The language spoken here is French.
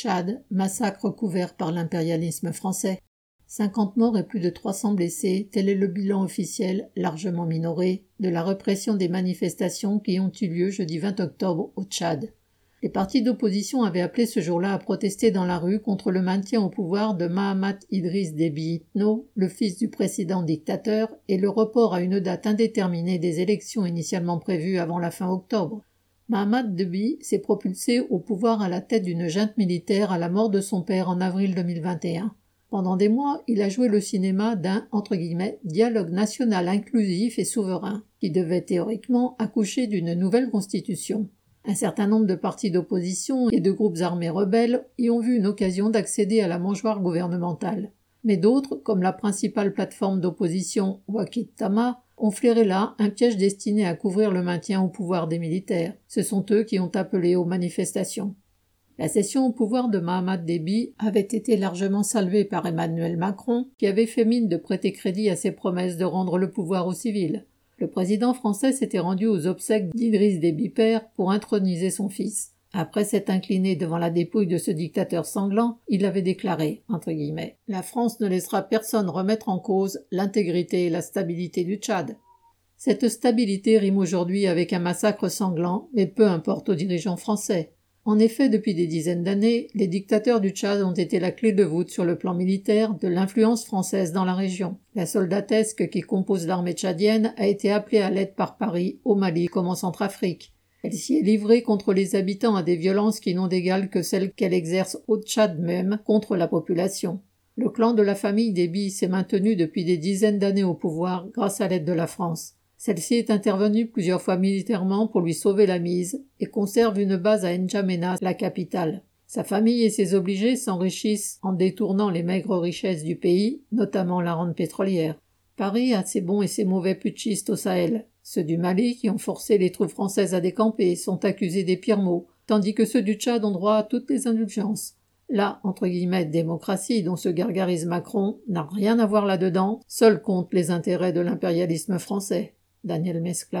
Tchad, massacre couvert par l'impérialisme français. 50 morts et plus de 300 blessés, tel est le bilan officiel, largement minoré, de la répression des manifestations qui ont eu lieu jeudi 20 octobre au Tchad. Les partis d'opposition avaient appelé ce jour-là à protester dans la rue contre le maintien au pouvoir de Mahamat Idriss Déby Itno, le fils du président dictateur, et le report à une date indéterminée des élections initialement prévues avant la fin octobre. Mahamat Déby s'est propulsé au pouvoir à la tête d'une junte militaire à la mort de son père en avril 2021. Pendant des mois, il a joué le cinéma d'un dialogue national inclusif et souverain, qui devait théoriquement accoucher d'une nouvelle constitution. Un certain nombre de partis d'opposition et de groupes armés rebelles y ont vu une occasion d'accéder à la mangeoire gouvernementale. Mais d'autres, comme la principale plateforme d'opposition Wakit Ont flairé là un piège destiné à couvrir le maintien au pouvoir des militaires. Ce sont eux qui ont appelé aux manifestations. La cession au pouvoir de Mahamat Déby avait été largement saluée par Emmanuel Macron, qui avait fait mine de prêter crédit à ses promesses de rendre le pouvoir aux civils. Le président français s'était rendu aux obsèques d'Idriss Déby père pour introniser son fils. Après s'être incliné devant la dépouille de ce dictateur sanglant, il avait déclaré, entre guillemets, La France ne laissera personne remettre en cause l'intégrité et la stabilité du Tchad. Cette stabilité rime aujourd'hui avec un massacre sanglant, mais peu importe aux dirigeants français. En effet, depuis des dizaines d'années, les dictateurs du Tchad ont été la clé de voûte sur le plan militaire de l'influence française dans la région. La soldatesque qui compose l'armée tchadienne a été appelée à l'aide par Paris, au Mali comme en Centrafrique. Elle s'y est livrée contre les habitants à des violences qui n'ont d'égal que celles qu'elle exerce au Tchad même contre la population. Le clan de la famille Déby s'est maintenu depuis des dizaines d'années au pouvoir grâce à l'aide de la France. Celle-ci est intervenue plusieurs fois militairement pour lui sauver la mise et conserve une base à N'Djamena, la capitale. Sa famille et ses obligés s'enrichissent en détournant les maigres richesses du pays, notamment la rente pétrolière. Paris a ses bons et ses mauvais putschistes au Sahel. Ceux du Mali, qui ont forcé les troupes françaises à décamper, sont accusés des pires maux, tandis que ceux du Tchad ont droit à toutes les indulgences. La entre guillemets démocratie dont se gargarise Macron n'a rien à voir là-dedans, seul compte les intérêts de l'impérialisme français. Daniel Mescla.